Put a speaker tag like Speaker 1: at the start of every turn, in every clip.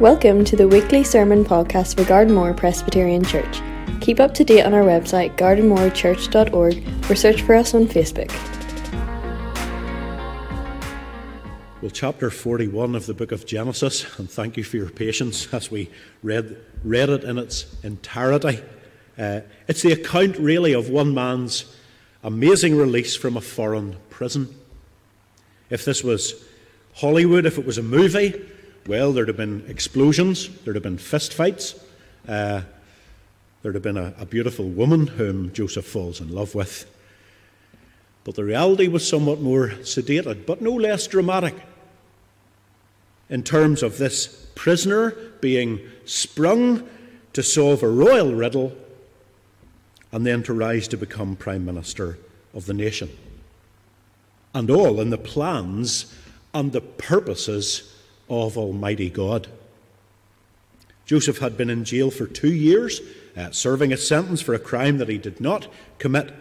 Speaker 1: Welcome to the weekly sermon podcast for Gardenmore Presbyterian Church. Keep up to date on our website, gardenmorechurch.org, or search for us on Facebook.
Speaker 2: Well, chapter 41 of the book of Genesis, and thank you for your patience as we read, read it in its entirety. Uh, it's the account, really, of one man's amazing release from a foreign prison. If this was Hollywood, if it was a movie, well, there'd have been explosions, there'd have been fistfights, uh, there'd have been a, a beautiful woman whom Joseph falls in love with. But the reality was somewhat more sedated, but no less dramatic in terms of this prisoner being sprung to solve a royal riddle and then to rise to become Prime Minister of the nation. And all in the plans and the purposes of Almighty God. Joseph had been in jail for two years, uh, serving a sentence for a crime that he did not commit.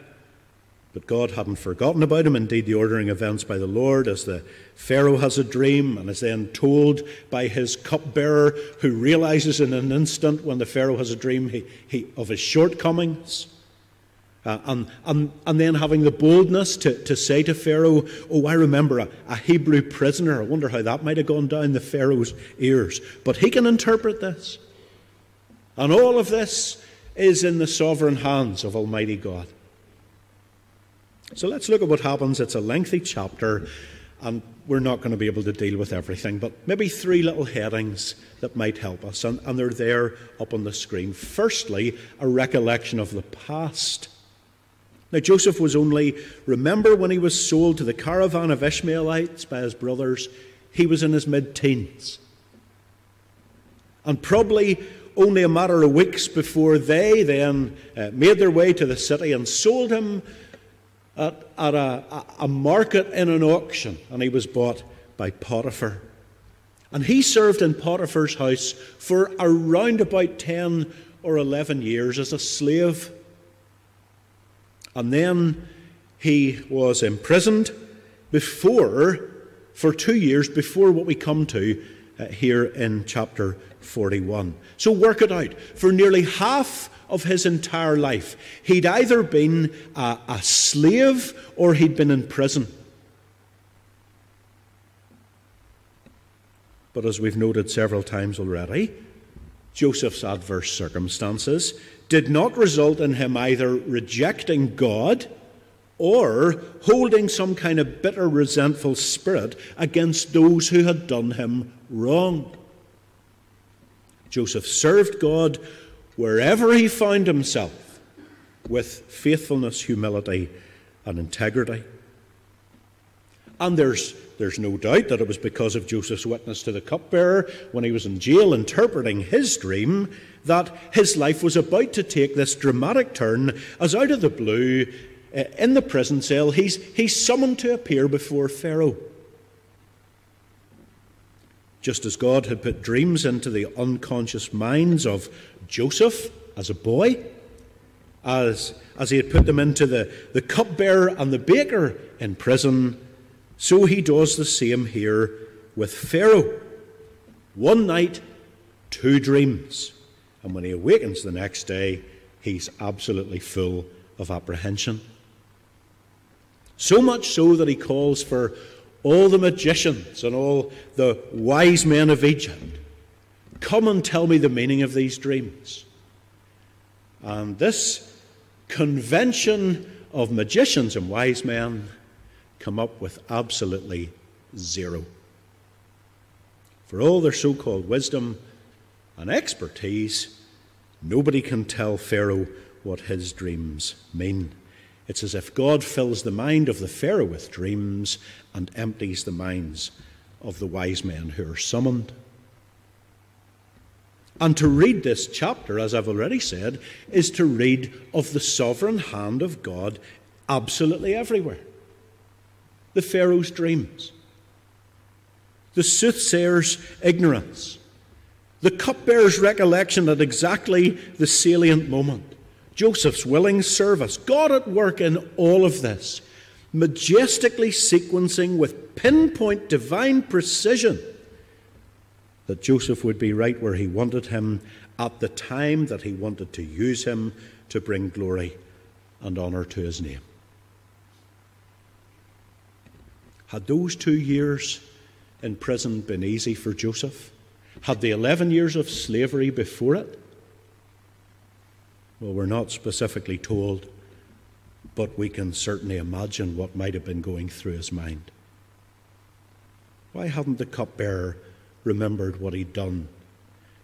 Speaker 2: But God hadn't forgotten about him. Indeed, the ordering events by the Lord, as the Pharaoh has a dream and is then told by his cupbearer, who realizes in an instant when the Pharaoh has a dream he, he, of his shortcomings. Uh, and, and, and then having the boldness to, to say to Pharaoh, Oh, I remember a, a Hebrew prisoner. I wonder how that might have gone down the Pharaoh's ears. But he can interpret this. And all of this is in the sovereign hands of Almighty God. So let's look at what happens. It's a lengthy chapter, and we're not going to be able to deal with everything, but maybe three little headings that might help us, and, and they're there up on the screen. Firstly, a recollection of the past. Now, Joseph was only, remember when he was sold to the caravan of Ishmaelites by his brothers, he was in his mid teens. And probably only a matter of weeks before they then uh, made their way to the city and sold him at, at a, a market in an auction, and he was bought by Potiphar. And he served in Potiphar's house for around about 10 or 11 years as a slave. And then he was imprisoned before, for two years, before what we come to uh, here in chapter 41. So work it out. For nearly half of his entire life, he'd either been a, a slave or he'd been in prison. But as we've noted several times already, Joseph's adverse circumstances did not result in him either rejecting God or holding some kind of bitter, resentful spirit against those who had done him wrong. Joseph served God wherever he found himself with faithfulness, humility, and integrity. And there's, there's no doubt that it was because of Joseph's witness to the cupbearer when he was in jail interpreting his dream that his life was about to take this dramatic turn as out of the blue, uh, in the prison cell, he's, he's summoned to appear before Pharaoh. Just as God had put dreams into the unconscious minds of Joseph as a boy, as, as he had put them into the, the cupbearer and the baker in prison, so he does the same here with Pharaoh. One night, two dreams. And when he awakens the next day, he's absolutely full of apprehension. So much so that he calls for all the magicians and all the wise men of Egypt come and tell me the meaning of these dreams. And this convention of magicians and wise men come up with absolutely zero. For all their so called wisdom, and expertise, nobody can tell Pharaoh what his dreams mean. It's as if God fills the mind of the Pharaoh with dreams and empties the minds of the wise men who are summoned. And to read this chapter, as I've already said, is to read of the sovereign hand of God absolutely everywhere. The Pharaoh's dreams, the soothsayer's ignorance, the cupbearer's recollection at exactly the salient moment. Joseph's willing service. God at work in all of this, majestically sequencing with pinpoint divine precision that Joseph would be right where he wanted him at the time that he wanted to use him to bring glory and honour to his name. Had those two years in prison been easy for Joseph? Had the 11 years of slavery before it? Well, we're not specifically told, but we can certainly imagine what might have been going through his mind. Why hadn't the cupbearer remembered what he'd done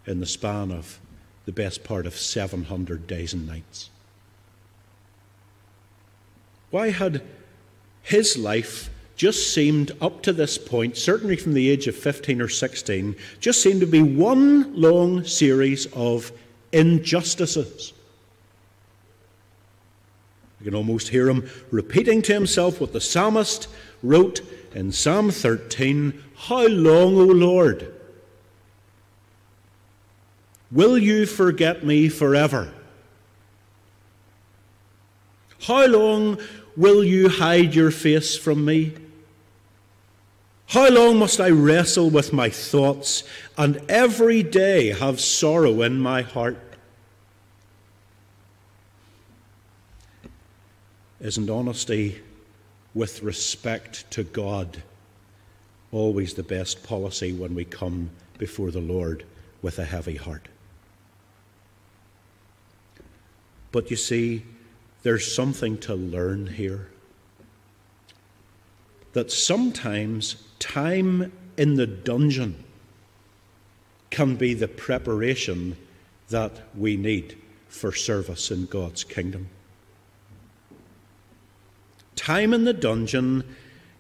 Speaker 2: in the span of the best part of 700 days and nights? Why had his life just seemed, up to this point, certainly from the age of 15 or 16, just seemed to be one long series of injustices? You can almost hear him repeating to himself what the psalmist wrote in Psalm 13 How long, O Lord? Will you forget me forever? How long will you hide your face from me? How long must I wrestle with my thoughts and every day have sorrow in my heart? Isn't honesty with respect to God always the best policy when we come before the Lord with a heavy heart? But you see, there's something to learn here. That sometimes time in the dungeon can be the preparation that we need for service in God's kingdom. Time in the dungeon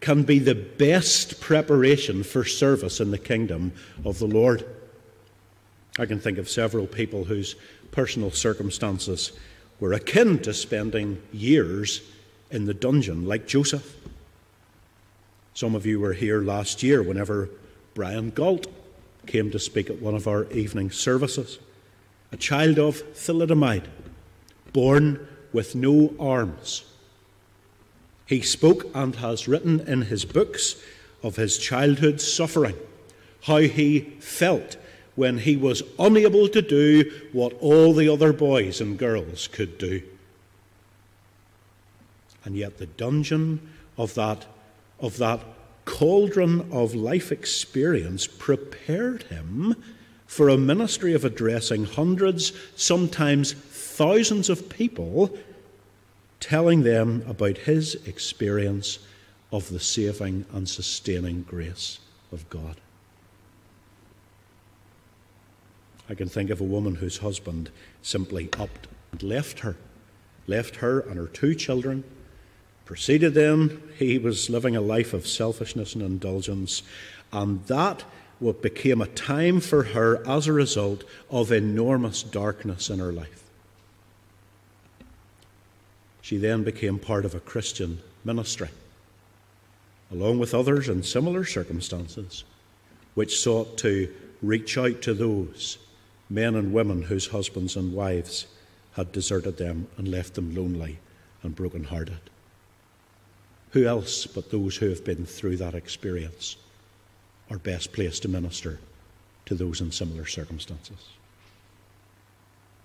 Speaker 2: can be the best preparation for service in the kingdom of the Lord. I can think of several people whose personal circumstances were akin to spending years in the dungeon, like Joseph. Some of you were here last year whenever Brian Gault came to speak at one of our evening services. A child of thalidomide, born with no arms. He spoke and has written in his books of his childhood suffering, how he felt when he was unable to do what all the other boys and girls could do. And yet, the dungeon of that, of that cauldron of life experience prepared him for a ministry of addressing hundreds, sometimes thousands of people, telling them about his experience of the saving and sustaining grace of God. I can think of a woman whose husband simply upped and left her, left her and her two children. Proceeded then, he was living a life of selfishness and indulgence, and that what became a time for her as a result of enormous darkness in her life. She then became part of a Christian ministry, along with others in similar circumstances, which sought to reach out to those men and women whose husbands and wives had deserted them and left them lonely and broken-hearted. Who else but those who have been through that experience are best placed to minister to those in similar circumstances?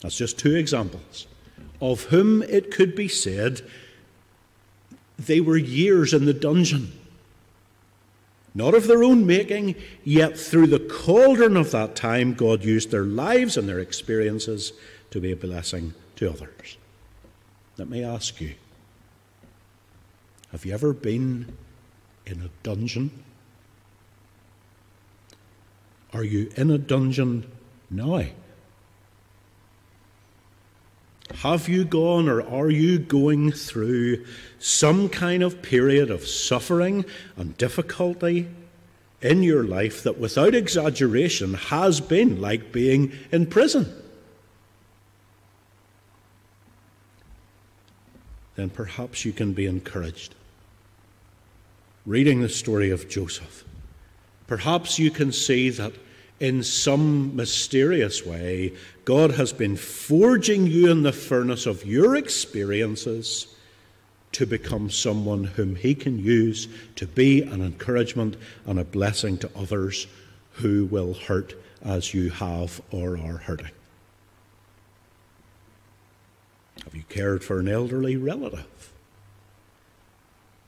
Speaker 2: That's just two examples of whom it could be said they were years in the dungeon not of their own making, yet through the cauldron of that time, God used their lives and their experiences to be a blessing to others. Let me ask you have you ever been in a dungeon? Are you in a dungeon now? Have you gone or are you going through some kind of period of suffering and difficulty in your life that, without exaggeration, has been like being in prison? Then perhaps you can be encouraged. Reading the story of Joseph, perhaps you can see that in some mysterious way, God has been forging you in the furnace of your experiences to become someone whom He can use to be an encouragement and a blessing to others who will hurt as you have or are hurting? Have you cared for an elderly relative?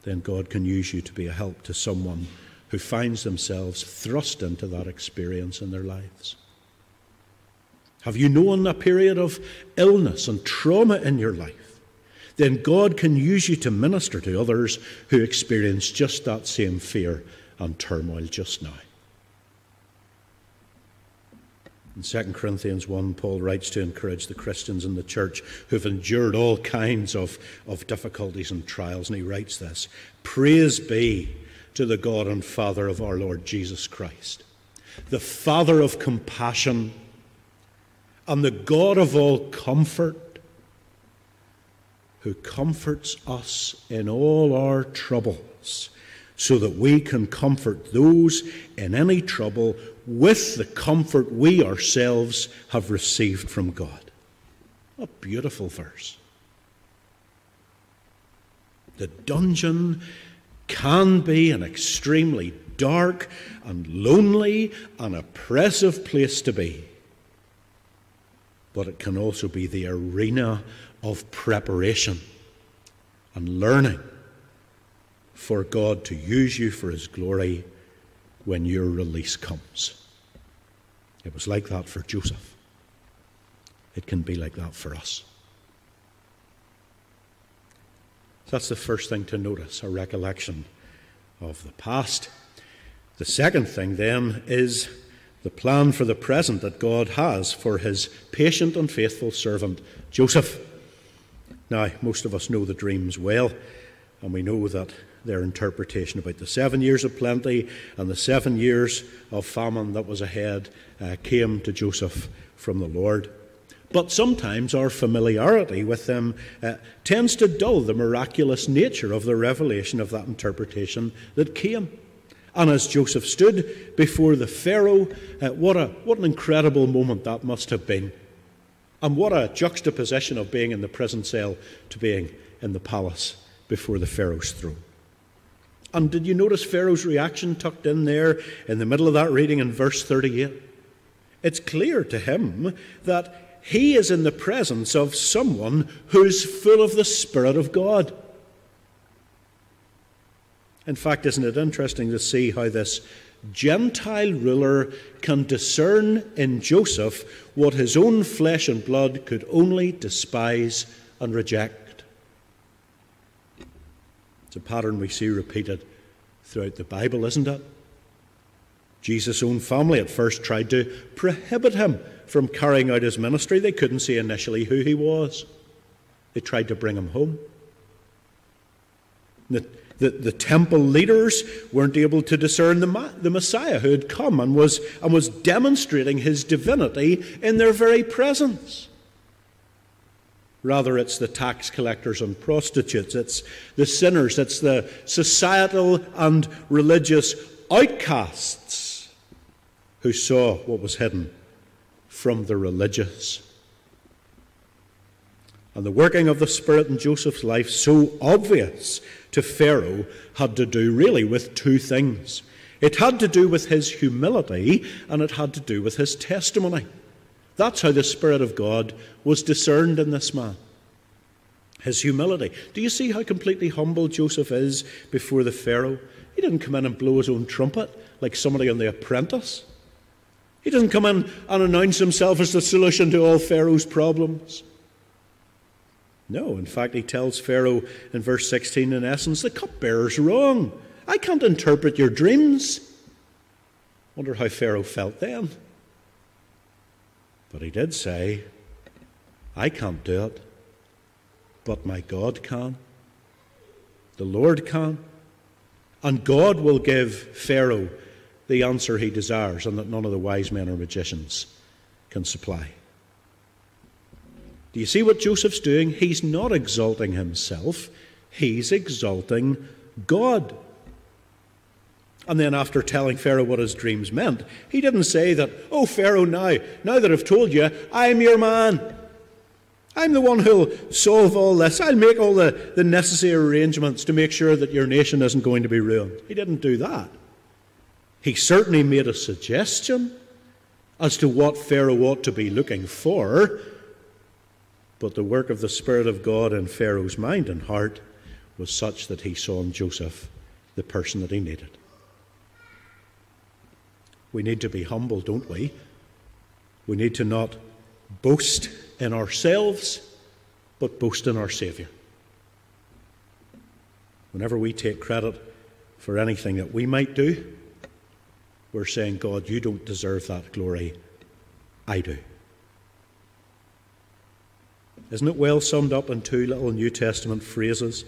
Speaker 2: Then God can use you to be a help to someone who finds themselves thrust into that experience in their lives. Have you known a period of illness and trauma in your life? Then God can use you to minister to others who experience just that same fear and turmoil just now. In 2 Corinthians 1, Paul writes to encourage the Christians in the church who've endured all kinds of, of difficulties and trials, and he writes this Praise be to the God and Father of our Lord Jesus Christ, the Father of compassion and the God of all comfort, who comforts us in all our troubles, so that we can comfort those in any trouble with the comfort we ourselves have received from God. A beautiful verse. The dungeon can be an extremely dark and lonely and oppressive place to be, but it can also be the arena of preparation and learning for God to use you for His glory when your release comes. It was like that for Joseph. It can be like that for us. That's the first thing to notice a recollection of the past. The second thing, then, is the plan for the present that God has for his patient and faithful servant, Joseph. Now, most of us know the dreams well, and we know that their interpretation about the seven years of plenty and the seven years of famine that was ahead uh, came to Joseph from the Lord. But sometimes our familiarity with them uh, tends to dull the miraculous nature of the revelation of that interpretation that came. And as Joseph stood before the Pharaoh, uh, what, a, what an incredible moment that must have been. And what a juxtaposition of being in the prison cell to being in the palace before the Pharaoh's throne. And did you notice Pharaoh's reaction tucked in there in the middle of that reading in verse 38? It's clear to him that he is in the presence of someone who's full of the Spirit of God. In fact, isn't it interesting to see how this Gentile ruler can discern in Joseph what his own flesh and blood could only despise and reject? It's a pattern we see repeated throughout the Bible, isn't it? Jesus' own family at first tried to prohibit him from carrying out his ministry. They couldn't see initially who he was. They tried to bring him home. The, the, the temple leaders weren't able to discern the, the Messiah who had come and was, and was demonstrating his divinity in their very presence. Rather, it's the tax collectors and prostitutes, it's the sinners, it's the societal and religious outcasts who saw what was hidden from the religious. And the working of the Spirit in Joseph's life, so obvious to Pharaoh, had to do really with two things. It had to do with his humility and it had to do with his testimony. That's how the Spirit of God was discerned in this man. His humility. Do you see how completely humble Joseph is before the Pharaoh? He didn't come in and blow his own trumpet like somebody on The Apprentice. He doesn't come in and announce himself as the solution to all Pharaoh's problems. No, in fact, he tells Pharaoh in verse 16, in essence, the cupbearer's wrong. I can't interpret your dreams. Wonder how Pharaoh felt then. But he did say, I can't do it, but my God can. The Lord can. And God will give Pharaoh the answer he desires and that none of the wise men or magicians can supply. Do you see what Joseph's doing? He's not exalting himself, he's exalting God. And then, after telling Pharaoh what his dreams meant, he didn't say that, Oh, Pharaoh, now, now that I've told you, I'm your man. I'm the one who'll solve all this. I'll make all the, the necessary arrangements to make sure that your nation isn't going to be ruined. He didn't do that. He certainly made a suggestion, as to what Pharaoh ought to be looking for, but the work of the Spirit of God in Pharaoh's mind and heart was such that he saw in Joseph the person that he needed. We need to be humble, don't we? We need to not boast in ourselves, but boast in our Saviour. Whenever we take credit for anything that we might do, we're saying, God, you don't deserve that glory. I do. Isn't it well summed up in two little New Testament phrases?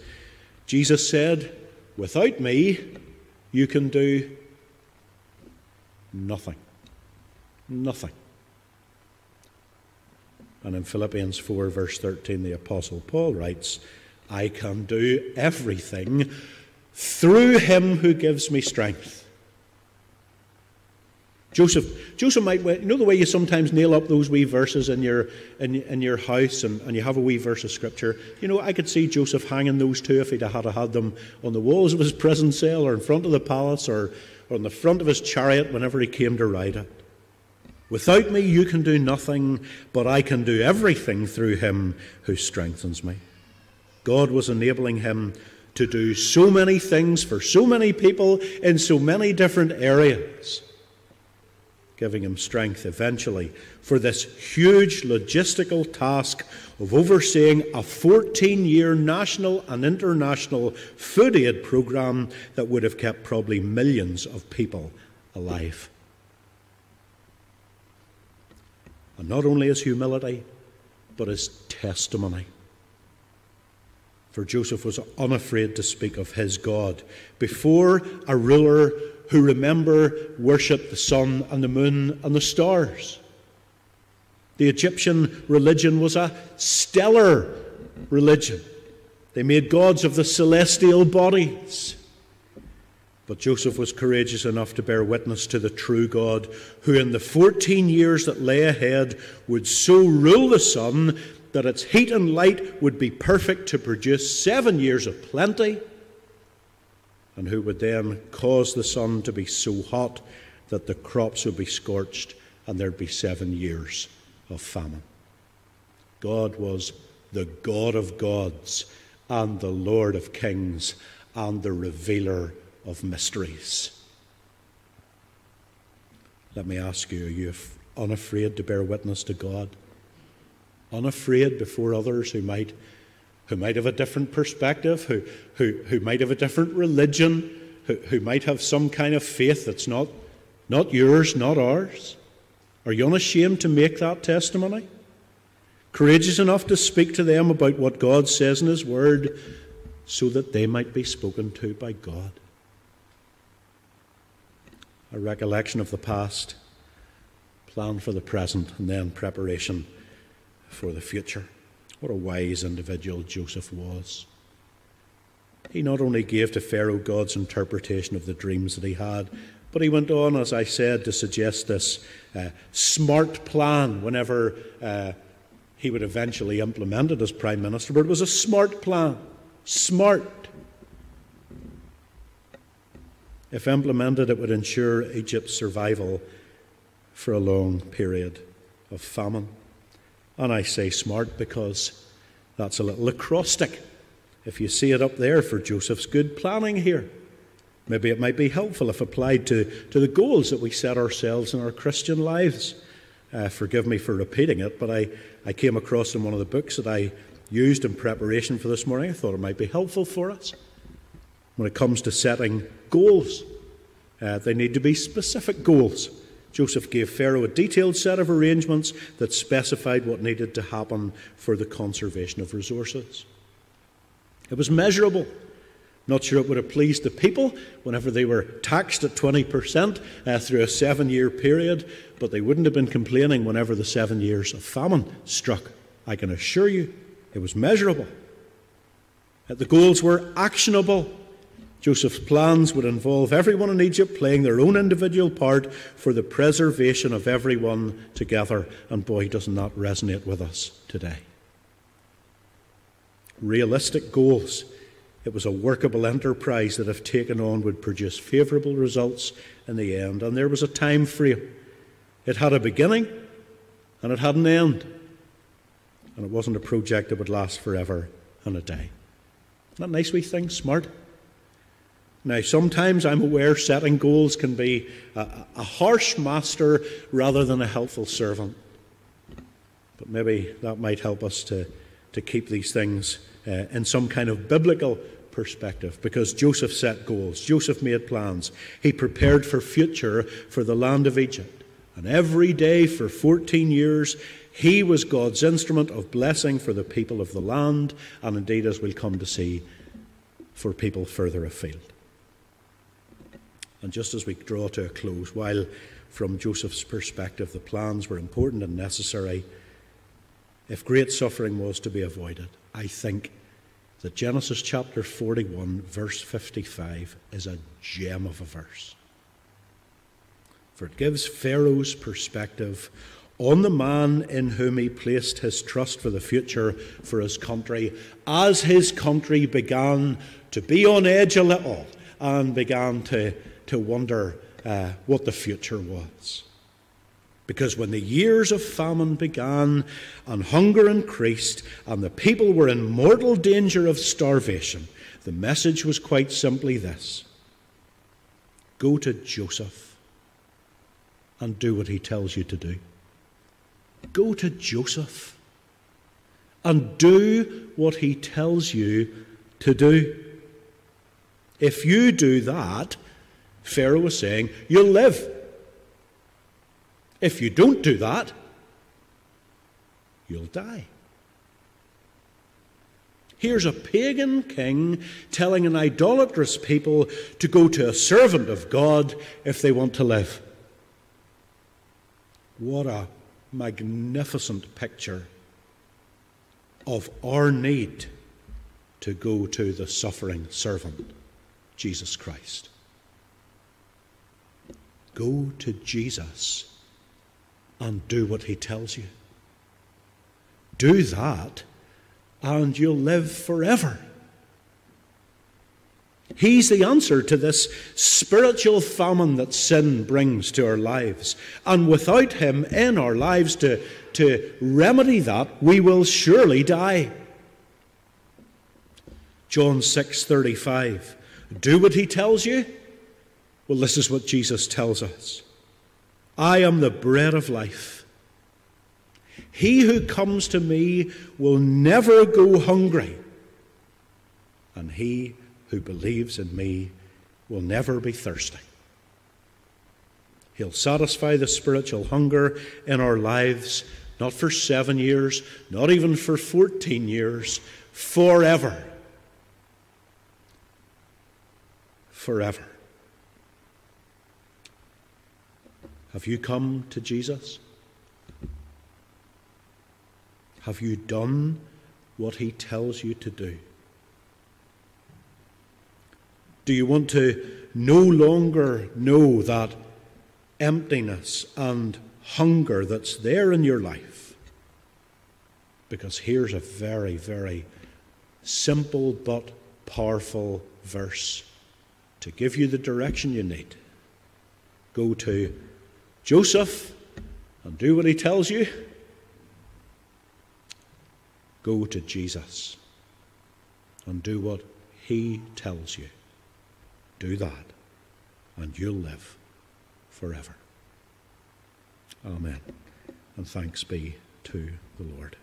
Speaker 2: Jesus said, Without me, you can do nothing. Nothing. And in Philippians 4, verse 13, the Apostle Paul writes, I can do everything through him who gives me strength. Joseph, Joseph might, you know the way you sometimes nail up those wee verses in your, in, in your house and, and you have a wee verse of scripture? You know, I could see Joseph hanging those two if he'd had had them on the walls of his prison cell or in front of the palace or, or on the front of his chariot whenever he came to ride it. Without me, you can do nothing, but I can do everything through him who strengthens me. God was enabling him to do so many things for so many people in so many different areas, giving him strength eventually for this huge logistical task of overseeing a 14 year national and international food aid program that would have kept probably millions of people alive. And not only his humility, but his testimony. For Joseph was unafraid to speak of his God before a ruler who, remember, worshipped the sun and the moon and the stars. The Egyptian religion was a stellar religion. They made gods of the celestial bodies. But Joseph was courageous enough to bear witness to the true God, who in the 14 years that lay ahead would so rule the sun that its heat and light would be perfect to produce seven years of plenty, and who would then cause the sun to be so hot that the crops would be scorched and there'd be seven years of famine. God was the God of gods and the Lord of kings and the revealer of mysteries. Let me ask you are you unafraid to bear witness to God? Unafraid before others who might, who might have a different perspective, who, who, who might have a different religion, who, who might have some kind of faith that's not, not yours, not ours? Are you unashamed to make that testimony? Courageous enough to speak to them about what God says in His Word so that they might be spoken to by God? a recollection of the past, plan for the present, and then preparation for the future. What a wise individual Joseph was. He not only gave to Pharaoh God's interpretation of the dreams that he had, but he went on, as I said, to suggest this uh, smart plan whenever uh, he would eventually implement it as Prime Minister. But it was a smart plan. Smart. If implemented, it would ensure Egypt's survival for a long period of famine. And I say smart because that's a little acrostic. If you see it up there for Joseph's good planning here, maybe it might be helpful if applied to, to the goals that we set ourselves in our Christian lives. Uh, forgive me for repeating it, but I, I came across in one of the books that I used in preparation for this morning. I thought it might be helpful for us when it comes to setting goals. Uh, they need to be specific goals. Joseph gave Pharaoh a detailed set of arrangements that specified what needed to happen for the conservation of resources. It was measurable. Not sure it would have pleased the people whenever they were taxed at 20% uh, through a seven year period, but they wouldn't have been complaining whenever the seven years of famine struck. I can assure you it was measurable. The goals were actionable. Joseph's plans would involve everyone in Egypt playing their own individual part for the preservation of everyone together. And boy, doesn't that resonate with us today. Realistic goals. It was a workable enterprise that, if taken on, would produce favourable results in the end. And there was a time frame. It had a beginning and it had an end. And it wasn't a project that would last forever and a day. Isn't that nice wee thing? Smart. Now, sometimes I'm aware setting goals can be a, a harsh master rather than a helpful servant. But maybe that might help us to, to keep these things uh, in some kind of biblical perspective because Joseph set goals, Joseph made plans, he prepared for future for the land of Egypt. And every day for 14 years, he was God's instrument of blessing for the people of the land, and indeed, as we'll come to see, for people further afield. And just as we draw to a close, while from Joseph's perspective the plans were important and necessary, if great suffering was to be avoided, I think that Genesis chapter 41, verse 55, is a gem of a verse. For it gives Pharaoh's perspective on the man in whom he placed his trust for the future for his country as his country began to be on edge a little and began to, to wonder uh, what the future was. Because when the years of famine began and hunger increased and the people were in mortal danger of starvation, the message was quite simply this Go to Joseph and do what he tells you to do. Go to Joseph and do what he tells you to do. If you do that, Pharaoh was saying, you'll live. If you don't do that, you'll die. Here's a pagan king telling an idolatrous people to go to a servant of God if they want to live. What a magnificent picture of our need to go to the suffering servant, Jesus Christ. Go to Jesus and do what he tells you. Do that, and you'll live forever. He's the answer to this spiritual famine that sin brings to our lives. And without Him in our lives to, to remedy that, we will surely die. John 6:35. Do what he tells you? Well, this is what Jesus tells us. I am the bread of life. He who comes to me will never go hungry, and he who believes in me will never be thirsty. He'll satisfy the spiritual hunger in our lives, not for seven years, not even for 14 years, forever. Forever. Have you come to Jesus? Have you done what he tells you to do? Do you want to no longer know that emptiness and hunger that's there in your life? Because here's a very, very simple but powerful verse to give you the direction you need. Go to Joseph and do what he tells you. Go to Jesus and do what he tells you. Do that, and you'll live forever. Amen. And thanks be to the Lord.